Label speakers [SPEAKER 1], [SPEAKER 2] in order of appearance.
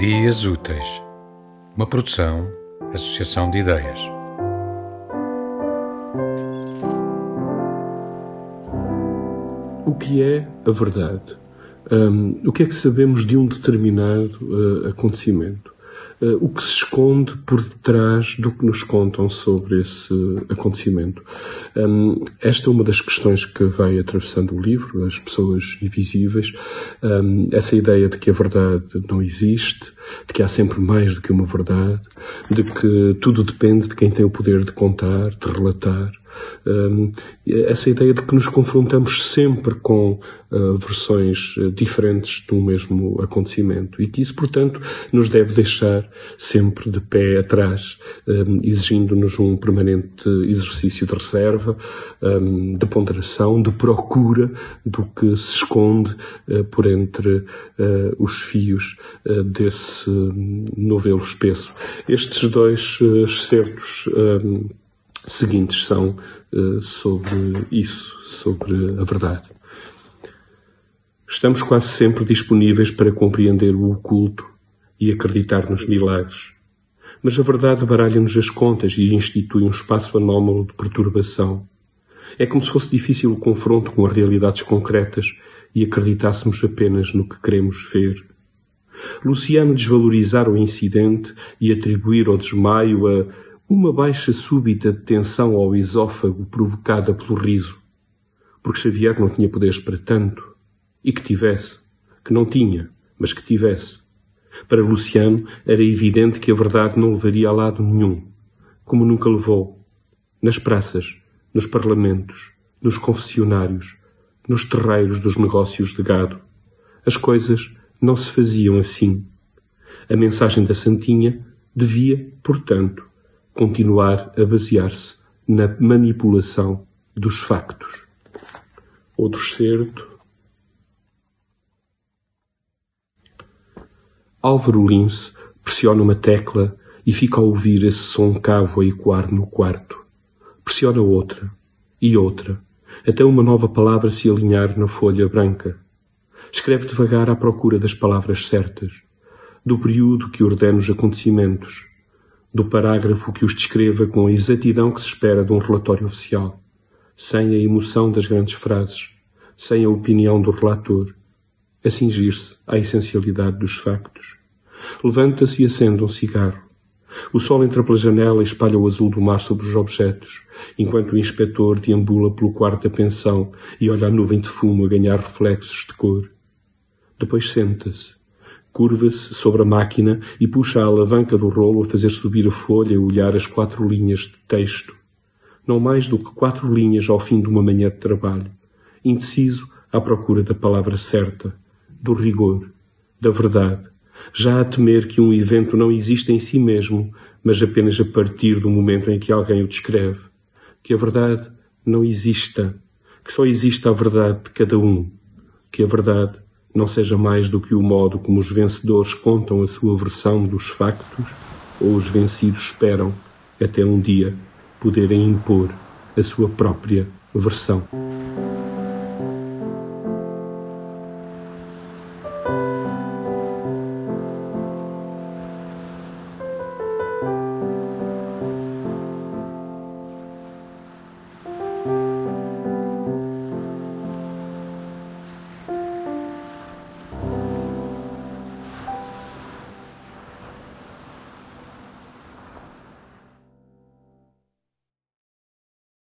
[SPEAKER 1] Dias Úteis, uma produção, associação de ideias.
[SPEAKER 2] O que é a verdade? Um, o que é que sabemos de um determinado uh, acontecimento? Uh, o que se esconde por detrás do que nos contam sobre esse acontecimento. Um, esta é uma das questões que vai atravessando o livro, as pessoas invisíveis, um, essa ideia de que a verdade não existe, de que há sempre mais do que uma verdade, de que tudo depende de quem tem o poder de contar, de relatar, essa ideia de que nos confrontamos sempre com uh, versões uh, diferentes um mesmo acontecimento e que isso, portanto, nos deve deixar sempre de pé atrás, exigindo-nos um permanente exercício de reserva, de ponderação, de procura do que se esconde uh, por entre os fios desse novelo espesso. Estes dois excertos seguintes são uh, sobre isso, sobre a verdade. Estamos quase sempre disponíveis para compreender o oculto e acreditar nos milagres. Mas a verdade baralha-nos as contas e institui um espaço anómalo de perturbação. É como se fosse difícil o confronto com as realidades concretas e acreditássemos apenas no que queremos ver. Luciano desvalorizar o incidente e atribuir ao desmaio a uma baixa súbita de tensão ao esófago provocada pelo riso, porque Xavier não tinha poderes para tanto, e que tivesse, que não tinha, mas que tivesse. Para Luciano era evidente que a verdade não levaria a lado nenhum, como nunca levou, nas praças, nos parlamentos, nos confessionários, nos terreiros dos negócios de gado. As coisas não se faziam assim. A mensagem da Santinha devia, portanto, continuar a basear-se na manipulação dos factos. Outro certo. Álvaro Lins pressiona uma tecla e fica a ouvir esse som cavo a ecoar no quarto. Pressiona outra e outra, até uma nova palavra se alinhar na folha branca. Escreve devagar à procura das palavras certas, do período que ordena os acontecimentos, do parágrafo que os descreva com a exatidão que se espera de um relatório oficial, sem a emoção das grandes frases, sem a opinião do relator, a cingir-se à essencialidade dos factos. Levanta-se e acende um cigarro. O sol entra pela janela e espalha o azul do mar sobre os objetos, enquanto o inspetor deambula pelo quarto da pensão e olha a nuvem de fumo a ganhar reflexos de cor. Depois senta-se, Curva-se sobre a máquina e puxa a alavanca do rolo a fazer subir a folha e olhar as quatro linhas de texto. Não mais do que quatro linhas ao fim de uma manhã de trabalho. Indeciso à procura da palavra certa, do rigor, da verdade. Já a temer que um evento não existe em si mesmo, mas apenas a partir do momento em que alguém o descreve. Que a verdade não exista, que só exista a verdade de cada um. Que a verdade não seja mais do que o modo como os vencedores contam a sua versão dos factos ou os vencidos esperam até um dia poderem impor a sua própria versão.